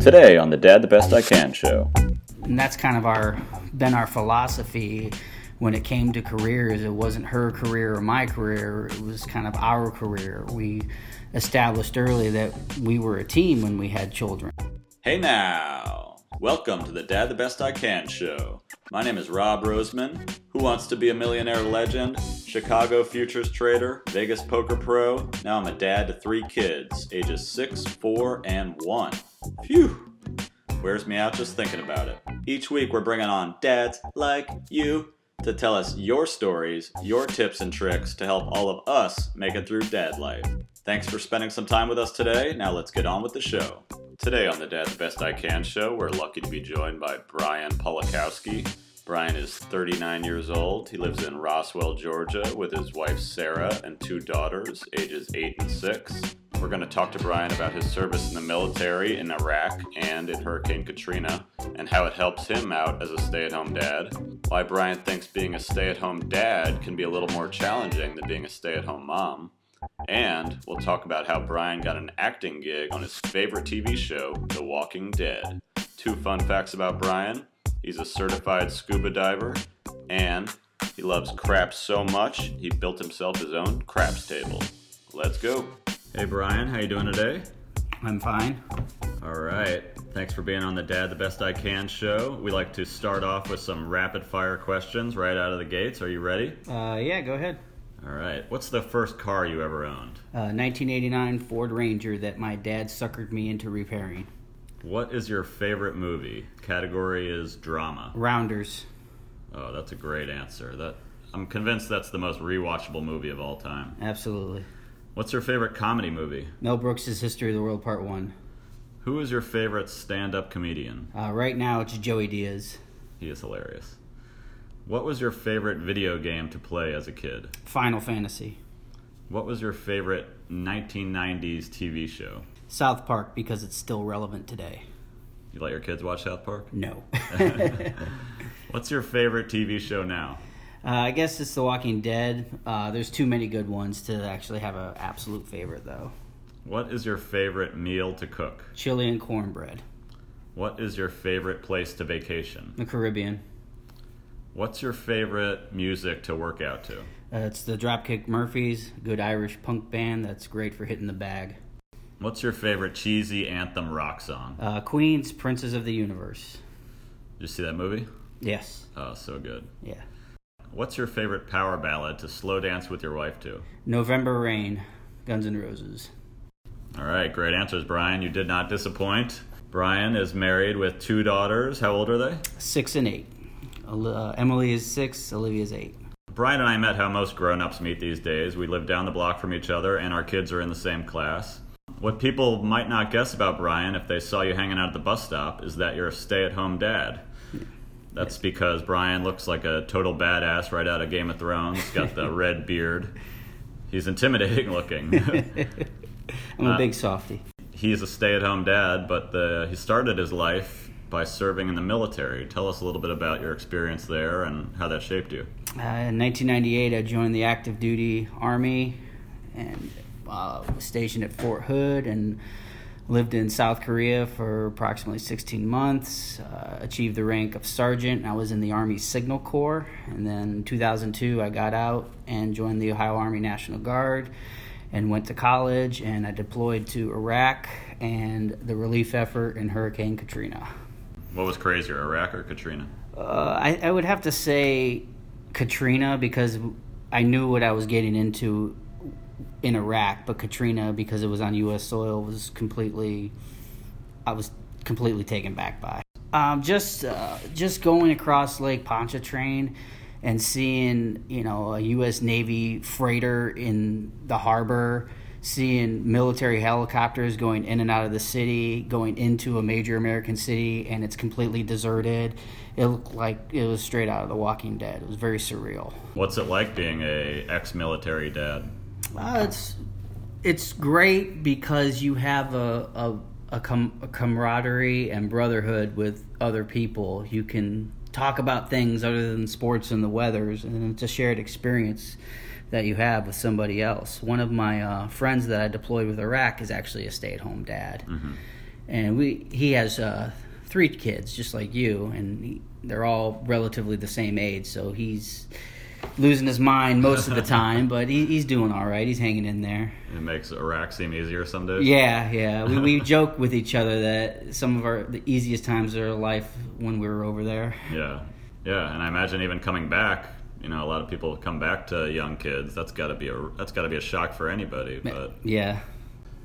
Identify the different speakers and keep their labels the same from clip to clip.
Speaker 1: Today on the Dad the Best I Can show.
Speaker 2: and that's kind of our been our philosophy when it came to careers it wasn't her career or my career it was kind of our career we established early that we were a team when we had children
Speaker 1: Hey now! Welcome to the Dad the Best I Can show. My name is Rob Roseman. Who wants to be a millionaire legend? Chicago futures trader, Vegas poker pro. Now I'm a dad to three kids, ages 6, 4, and 1. Phew! Wears me out just thinking about it. Each week we're bringing on dads like you to tell us your stories, your tips and tricks to help all of us make it through dad life. Thanks for spending some time with us today. Now let's get on with the show. Today on the Dad the Best I Can show, we're lucky to be joined by Brian Polakowski. Brian is 39 years old. He lives in Roswell, Georgia, with his wife Sarah and two daughters, ages 8 and 6. We're going to talk to Brian about his service in the military in Iraq and in Hurricane Katrina, and how it helps him out as a stay at home dad. Why Brian thinks being a stay at home dad can be a little more challenging than being a stay at home mom. And we'll talk about how Brian got an acting gig on his favorite TV show, The Walking Dead. Two fun facts about Brian he's a certified scuba diver, and he loves craps so much he built himself his own craps table. Let's go. Hey Brian, how you doing today?
Speaker 2: i'm fine
Speaker 1: All right. Thanks for being on the Dad the Best I Can show. We like to start off with some rapid fire questions right out of the gates. Are you ready?
Speaker 2: uh, yeah go ahead
Speaker 1: All right. What's the first car you ever owned?
Speaker 2: uh, 1989 ford ranger that my dad suckered me into repairing
Speaker 1: What is your favorite movie? Category is drama.
Speaker 2: rounders
Speaker 1: Oh, that's a great answer. That I'm convinced that's the most rewatchable movie of all time.
Speaker 2: absolutely
Speaker 1: What's your favorite comedy movie?
Speaker 2: mel brooks' history of the world part one
Speaker 1: Who is your favorite stand-up comedian?
Speaker 2: uh, right now it's joey diaz
Speaker 1: He is hilarious. What was your favorite video game to play as a kid?
Speaker 2: final fantasy
Speaker 1: What was your favorite 1990s TV show?
Speaker 2: south park because it's still relevant today
Speaker 1: You let your kids watch South Park?
Speaker 2: no
Speaker 1: What's your favorite TV show now?
Speaker 2: Uh, I guess it's The Walking Dead. Uh, there's too many good ones to actually have an absolute favorite, though.
Speaker 1: What is your favorite meal to cook?
Speaker 2: Chili and cornbread.
Speaker 1: What is your favorite place to vacation?
Speaker 2: The Caribbean.
Speaker 1: What's your favorite music to work out to?
Speaker 2: Uh, it's the Dropkick Murphys, good Irish punk band that's great for hitting the bag.
Speaker 1: What's your favorite cheesy anthem rock song?
Speaker 2: Uh, Queen's Princes of the Universe.
Speaker 1: Did you see that movie?
Speaker 2: Yes.
Speaker 1: Oh, so good.
Speaker 2: Yeah.
Speaker 1: What's your favorite power ballad to slow dance with your wife to?
Speaker 2: November Rain, Guns N' Roses.
Speaker 1: All right, great answers, Brian. You did not disappoint. Brian is married with two daughters. How old are they?
Speaker 2: Six and eight. Uh, Emily is six, Olivia is eight.
Speaker 1: Brian and I met how most grown ups meet these days. We live down the block from each other, and our kids are in the same class. What people might not guess about Brian if they saw you hanging out at the bus stop is that you're a stay at home dad. That's because Brian looks like a total badass right out of Game of Thrones. Got the red beard. He's intimidating looking.
Speaker 2: I'm a
Speaker 1: Uh,
Speaker 2: big softy.
Speaker 1: He's a stay at home dad, but the, he started his life by serving in the military. Tell us a little bit about your experience there and how that shaped you.
Speaker 2: Uh, in 1998, I joined the active duty army and uh, was stationed at Fort Hood and lived in South Korea for approximately 16 months. Uh, achieved the rank of sergeant. I was in the Army Signal Corps, and then in 2002, I got out and joined the Ohio Army National Guard. And went to college, and I deployed to Iraq and the relief effort in Hurricane Katrina.
Speaker 1: What was crazier, Iraq or Katrina?
Speaker 2: Uh, I, I would have to say Katrina because I knew what I was getting into in Iraq, but Katrina because it was on U.S. soil was completely, I was completely taken back by. Um, just uh, just going across Lake Pontchartrain and seeing you know a U.S. Navy freighter in the harbor, seeing military helicopters going in and out of the city, going into a major American city, and it's completely deserted. It looked like it was straight out of The Walking Dead. It was very surreal.
Speaker 1: What's it like being a ex-military dad?
Speaker 2: Uh, it's it's great because you have a a, a, com- a camaraderie and brotherhood with other people. You can talk about things other than sports and the weathers, and it's a shared experience that you have with somebody else. One of my uh, friends that I deployed with Iraq is actually a stay-at-home dad, and we he has uh, three kids just like you, and he, they're all relatively the same age. So he's losing his mind most of the time, but he, he's doing all right. He's hanging in there.
Speaker 1: It makes Iraq seem easier some days.
Speaker 2: Yeah, yeah. We, we joke with each other that some of our the easiest times of our life when we were over there.
Speaker 1: Yeah, yeah. And I imagine even coming back, you know, a lot of people come back to young kids. That's got to be a that's got to be a shock for anybody. But
Speaker 2: yeah.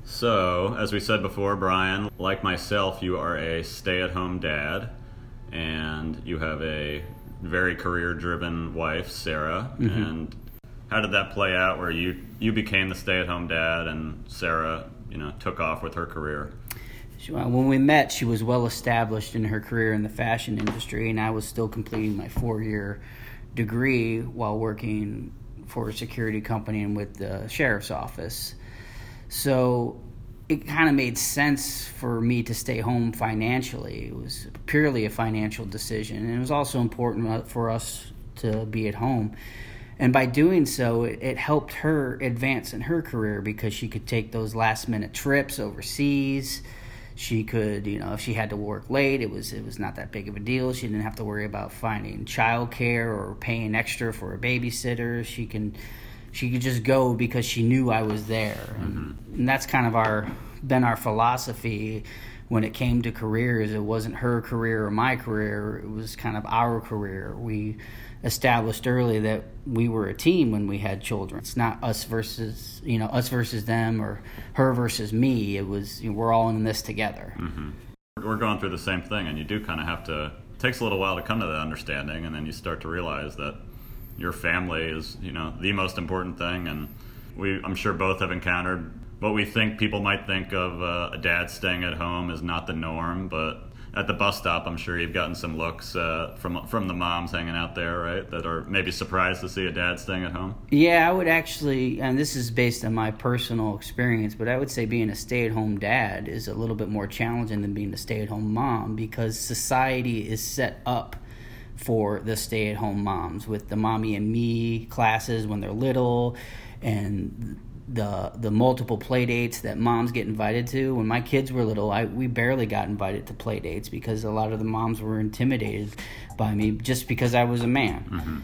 Speaker 1: So, as we said before, Brian, like myself, you are a stay-at-home dad, and you have a very career-driven wife, Sarah.
Speaker 2: Mm-hmm.
Speaker 1: And how did that play out? Where you you became the stay-at-home dad, and Sarah, you know, took off with her career.
Speaker 2: When we met, she was well established in her career in the fashion industry, and I was still completing my four year degree while working for a security company and with the sheriff's office. So it kind of made sense for me to stay home financially. It was purely a financial decision, and it was also important for us to be at home. And by doing so, it, helped her advance in her career because she could take those last minute trips overseas. She could, you know, if she had to work late, it was it was not that big of a deal. She didn't have to worry about finding childcare or paying extra for a babysitter. She can she could just go because she knew I was there, and, mm-hmm. and that's kind of our been our philosophy when it came to careers. It wasn't her career or my career; it was kind of our career. We established early that we were a team when we had children. It's not us versus you know us versus them or her versus me. It was you know, we're all in this together.
Speaker 1: We're going through the same thing, and you do kind of have to. It takes a little while to come to that understanding, and then you start to realize that your family is, you know, the most important thing. And we, I'm sure, both have encountered what we think people might think of uh, a dad staying at home is not the norm, but. At the bus stop, I'm sure you've gotten some looks uh, from from the moms hanging out there, right? That are maybe surprised to see a dad staying at home.
Speaker 2: Yeah, I would actually, and this is based on my personal experience, but I would say being a stay at home dad is a little bit more challenging than being a stay at home mom because society is set up for the stay at home moms with the mommy and me classes when they're little and the the multiple play dates that moms get invited to. When my kids were little, I we barely got invited to play dates because a lot of the moms were intimidated by me just because I was a man. Mm-hmm.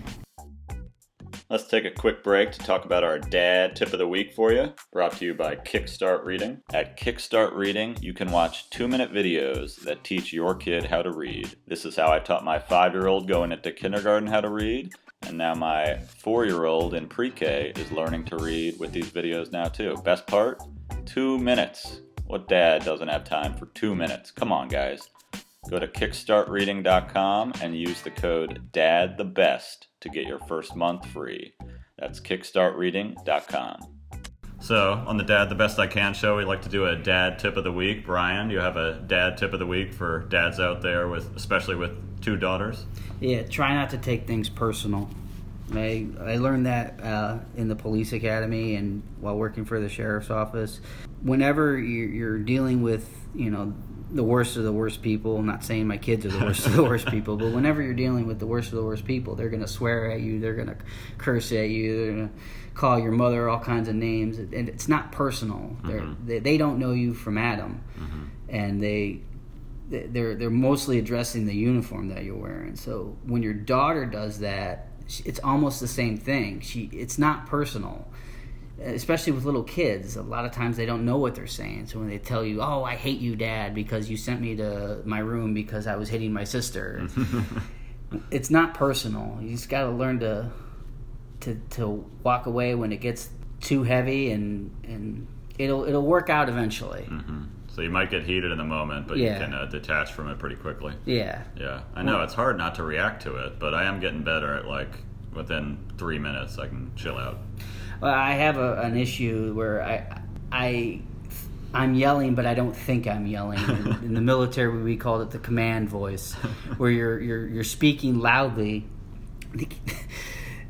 Speaker 1: Let's take a quick break to talk about our dad tip of the week for you. Brought to you by Kickstart Reading. At Kickstart Reading, you can watch two minute videos that teach your kid how to read. This is how I taught my five year old going into kindergarten how to read. And now my four year old in pre K is learning to read with these videos now, too. Best part? Two minutes. What dad doesn't have time for two minutes? Come on, guys. Go to kickstartreading.com and use the code DADTHEBEST to get your first month free. That's kickstartreading.com. So, on the Dad the Best I Can show, we like to do a dad tip of the week. Brian, you have a dad tip of the week for dads out there with especially with two daughters?
Speaker 2: Yeah, try not to take things personal. I I learned that uh, in the police academy and while working for the sheriff's office. Whenever you're, you're dealing with you know the worst of the worst people, I'm not saying my kids are the worst of the worst people, but whenever you're dealing with the worst of the worst people, they're gonna swear at you, they're gonna curse at you, they're gonna call your mother all kinds of names, and it's not personal. They're, they they don't know you from Adam, and they they're they're mostly addressing the uniform that you're wearing. So when your daughter does that, it's almost the same thing. She it's not personal, especially with little kids. A lot of times they don't know what they're saying. So when they tell you, "Oh, I hate you, Dad, because you sent me to my room because I was hitting my sister," it's not personal. You just got to learn to to to walk away when it gets too heavy, and and it'll it'll work out eventually. Mm-hmm.
Speaker 1: So, you might get heated in the moment, but
Speaker 2: Yeah.
Speaker 1: you can uh, detach from it pretty quickly.
Speaker 2: Yeah.
Speaker 1: Yeah, I know it's hard not to react to it, but I am getting better at like within three minutes I can chill out.
Speaker 2: Well, I have a, an issue where I, I, I'm yelling, but I don't think I'm yelling. In, in the military, we called it the command voice, where you're you're you're speaking loudly.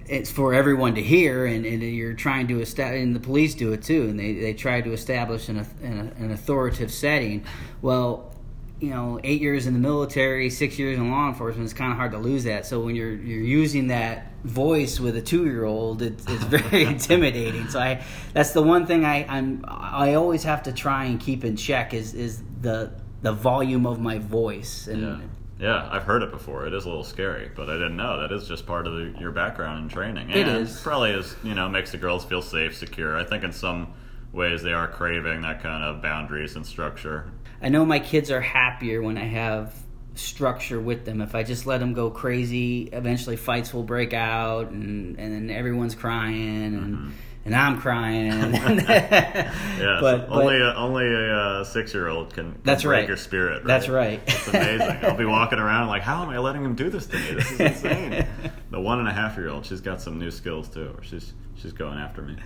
Speaker 2: It's for everyone to hear, and, and you're trying to establish. And the police do it too, and they, they try to establish an, an, an authoritative setting. Well, you know, eight years in the military, six years in law enforcement, it's kind of hard to lose that. So when you're you're using that voice with a two year old, it's, it's very intimidating. So I that's the one thing I I'm I always have to try and keep in check is is the the volume of my voice and
Speaker 1: Yeah. Yeah, I've heard it before. It is a little scary, but I didn't know that is just part of the, your background and training.
Speaker 2: It
Speaker 1: and
Speaker 2: is.
Speaker 1: probably is you know makes the girls feel safe, secure. I think in some ways they are craving that kind of boundaries and structure.
Speaker 2: I know my kids are happier when I have structure with them. If I just let them go crazy, eventually fights will break out, and and then everyone's crying, and mm-hmm. And I'm crying.
Speaker 1: Yeah,
Speaker 2: but,
Speaker 1: only
Speaker 2: but
Speaker 1: a, only a uh, six year old can, can
Speaker 2: That's
Speaker 1: break
Speaker 2: right.
Speaker 1: your spirit. Right?
Speaker 2: That's right.
Speaker 1: It's amazing. I'll be walking around like, how am I letting him do this to me? This is insane. the one and a half year old, she's got some new skills too. Or she's she's going after me.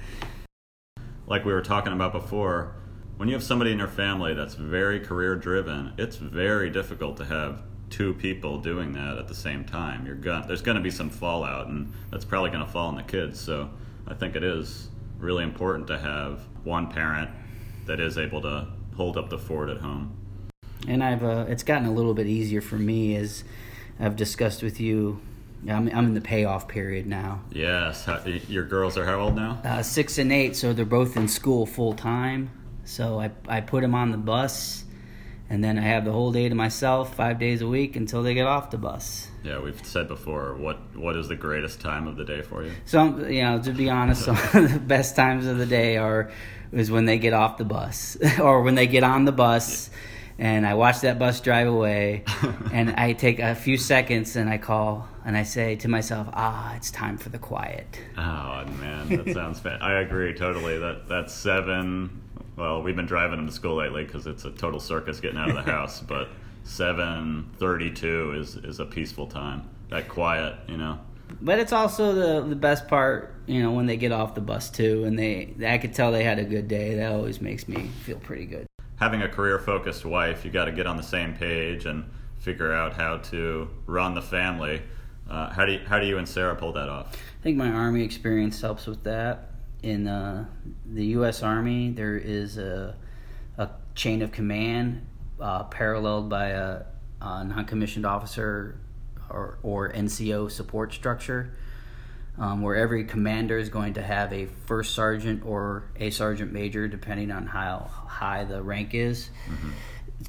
Speaker 1: Like we were talking about before, when you have somebody in your family that's very career driven, it's very difficult to have two people doing that at the same time. You're going there's going to be some fallout, and that's probably going to fall on the kids. So I think it is really important to have one parent that is able to hold up the fort at home.
Speaker 2: and I've uh, it's gotten a little bit easier for me as I've discussed with you. I'm, I'm in the payoff period now.
Speaker 1: Yes, how, your girls are how old now?
Speaker 2: Uh, six and eight, so they're both in school full time. So I I put them on the bus, and then I have the whole day to myself, five days a week until they get off the bus.
Speaker 1: Yeah, we've said before. What what is the greatest time of the day for you?
Speaker 2: Some, you know, to be honest, some of the best times of the day are is when they get off the bus or when they get on the bus, and I watch that bus drive away, and I take a few seconds and I call and I say to myself, "Ah, it's time for the quiet."
Speaker 1: Oh man, that sounds fan. I agree totally. That that's seven. Well, we've been driving them to school lately because it's a total circus getting out of the house. But seven thirty-two is is a peaceful time. That quiet, you know.
Speaker 2: But it's also the the best part, you know, when they get off the bus too, and they I could tell they had a good day. That always makes me feel pretty good.
Speaker 1: Having a career-focused wife, you got to get on the same page and figure out how to run the family. Uh, how do you, how do you and Sarah pull that off?
Speaker 2: I think my Army experience helps with that. In uh, the U.S. Army, there is a, a chain of command uh, paralleled by a, a non-commissioned officer or, or NCO support structure, um, where every commander is going to have a first sergeant or a sergeant major, depending on how high the rank is,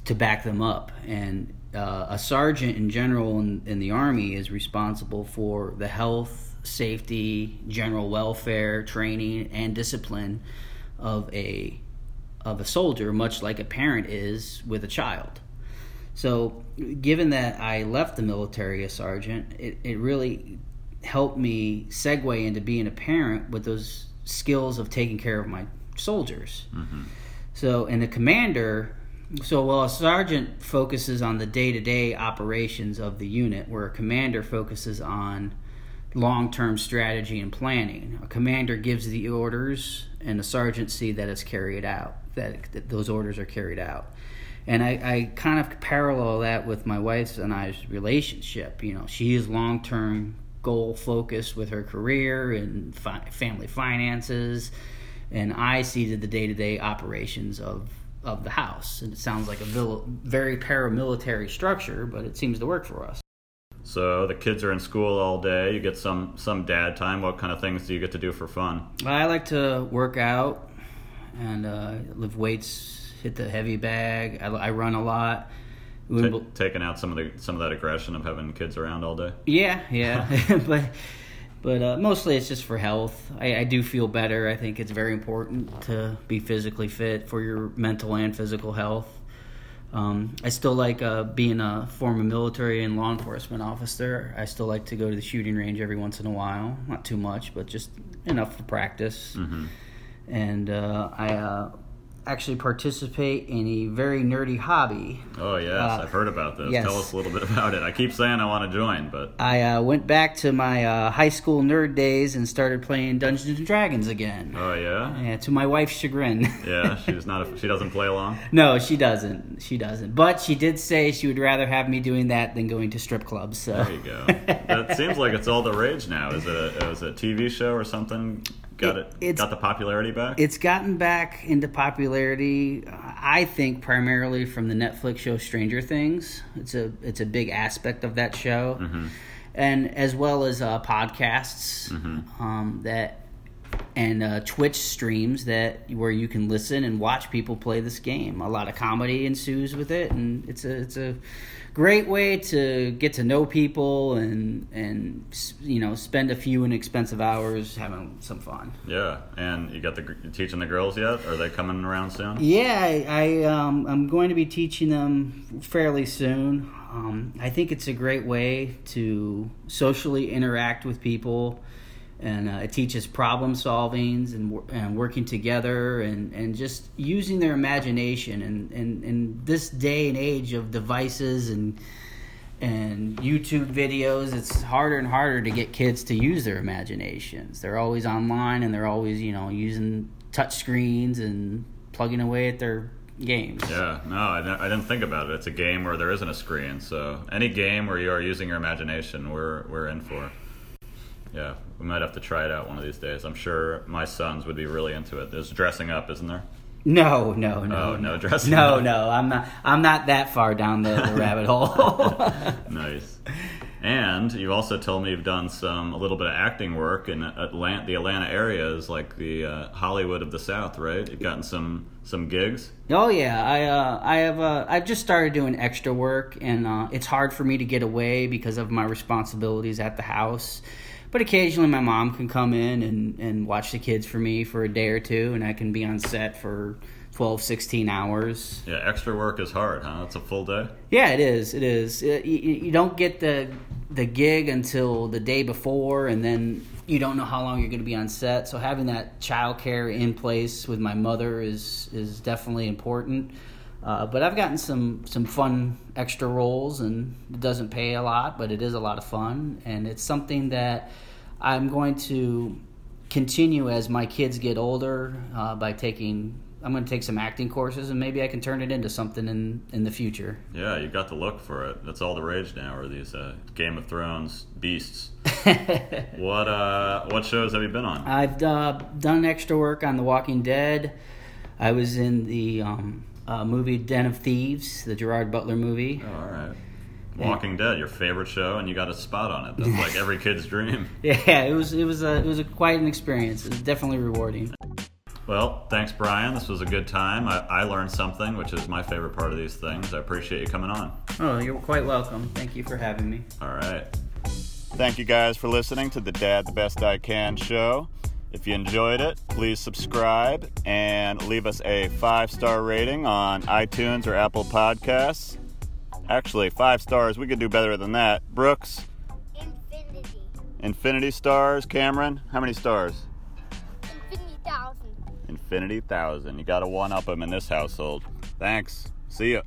Speaker 2: to back them up. And uh, a sergeant in general in, in the Army is responsible for the health, safety, general welfare, training, and discipline of a of a soldier, much like a parent is with a child. So, given that I left the military as sergeant, it, it really helped me segue into being a parent with those skills of taking care of my soldiers. Mm-hmm. So, and the commander, so while a sergeant focuses on the day to day operations of the unit, where a commander focuses on long term strategy and planning, a commander gives the orders, and the sergeant see that it's carried out, that, that those orders are carried out. And I, I kind of parallel that with my wife's and I's relationship. You know, she is long term goal focused with her career and fi- family finances, and I see the day to day operations of of the house. And it sounds like a vil- very paramilitary structure, but it seems to work for us.
Speaker 1: So the kids are in school all day. You get some some dad time. What kind of things do you get to do for fun?
Speaker 2: I like to work out and uh, lift weights, hit the heavy bag. I, I run a lot.
Speaker 1: Ta- taking out some of the some of that aggression of having kids around all day.
Speaker 2: Yeah, yeah, but but uh, mostly it's just for health. I, I do feel better. I think it's very important to be physically fit for your mental and physical health. Um, I still like uh, being a former military and law enforcement officer. I still like to go to the shooting range every once in a while, not too much, but just enough to practice. And uh, I uh, actually participate in a very nerdy hobby.
Speaker 1: Oh yes,
Speaker 2: Uh,
Speaker 1: I've heard about this.
Speaker 2: yes.
Speaker 1: Tell us a little bit about it. I keep saying I want to join, but
Speaker 2: I uh, went back to my uh, high school nerd days and started playing Dungeons and Dragons again.
Speaker 1: oh yeah,
Speaker 2: Yeah, to my wife's chagrin.
Speaker 1: yeah. She's not. A, she doesn't play along.
Speaker 2: no, she doesn't. She doesn't. But she did say she would rather have me doing that than going to strip clubs. So
Speaker 1: There you go. that seems like it's all the rage now. Is it a, is it a TV show or something? Got
Speaker 2: It-
Speaker 1: it.
Speaker 2: it's-
Speaker 1: got the popularity back.
Speaker 2: it's gotten back into popularity. uh, I think primarily from the Netflix show Stranger Things. It's a it's a big aspect of that show,
Speaker 1: Mm-hmm.
Speaker 2: and as well as uh, podcasts um, that and uh, Twitch streams that where you can listen and watch people play this game. A lot of comedy ensues with it, and it's a it's a great way to get to know people and and you know spend a few inexpensive hours having some fun.
Speaker 1: Yeah, and you got the teaching the girls yet? Are they coming around soon?
Speaker 2: Yeah, I, I um, I'm going to be teaching them fairly soon. Um, I think it's a great way to socially interact with people and uh, it teaches problem solvings and, and working together and, and just using their imagination and in, in this day and age of devices and and YouTube videos it's harder and harder to get kids to use their imaginations. They're always online and they're always you know using touch screens and plugging away at their games.
Speaker 1: Yeah no I, I didn't think about it. It's a game where there isn't a screen. So any game where you are using your imagination we're we're in for yeah, we might have to try it out one of these days. I'm sure my sons would be really into it. There's dressing up, isn't there?
Speaker 2: No, no, no.
Speaker 1: Oh, no dressing
Speaker 2: no,
Speaker 1: up.
Speaker 2: No, I'm not. I'm not that far down the, the rabbit hole.
Speaker 1: nice. And you also told me you've done some a little bit of acting work in Atlanta. The Atlanta area is like the uh, Hollywood of the South, right? You've gotten some some gigs.
Speaker 2: Oh yeah, I uh, I have uh, I've just started doing extra work, and uh, it's hard for me to get away because of my responsibilities at the house but occasionally my mom can come in and, and watch the kids for me for a day or two and i can be on set for 12 16 hours.
Speaker 1: Yeah extra work is hard huh? It's a full day?
Speaker 2: Yeah it is it is. It, you, you, don't get the the gig until the day before and then you don't know how long you're going to be on set. So having that child care in place with my mother is is definitely important uh, but I've gotten some some fun extra roles, and it doesn't pay a lot, but it is a lot of fun, and it's something that I'm going to continue as my kids get older uh, by taking. I'm going to take some acting courses, and maybe I can turn it into something in in the future.
Speaker 1: Yeah, you got the look for it. That's all the rage now. Are these uh, Game of Thrones beasts? what uh, what shows have you been on?
Speaker 2: I've uh, done extra work on The Walking Dead. I was in the um, uh, movie Den of Thieves, the Gerard Butler movie.
Speaker 1: Oh, all right. Walking Dead, your favorite show, and you got a spot on it. That's like every kid's dream.
Speaker 2: Yeah, it was it was a it was a quite an experience. It was definitely rewarding.
Speaker 1: Well, thanks, Brian. This was a good time. I, I learned something, which is my favorite part of these things. I appreciate you coming on.
Speaker 2: Oh, you're quite welcome. Thank you for having me.
Speaker 1: All right. Thank you guys for listening to the Dad the Best I Can show. If you enjoyed it, please subscribe and leave us a five star rating on iTunes or Apple Podcasts. Actually, five stars, we could do better than that. Brooks?
Speaker 3: Infinity.
Speaker 1: Infinity stars. Cameron, how many stars?
Speaker 3: Infinity thousand.
Speaker 1: Infinity thousand. You gotta one up them in this household. Thanks. See ya.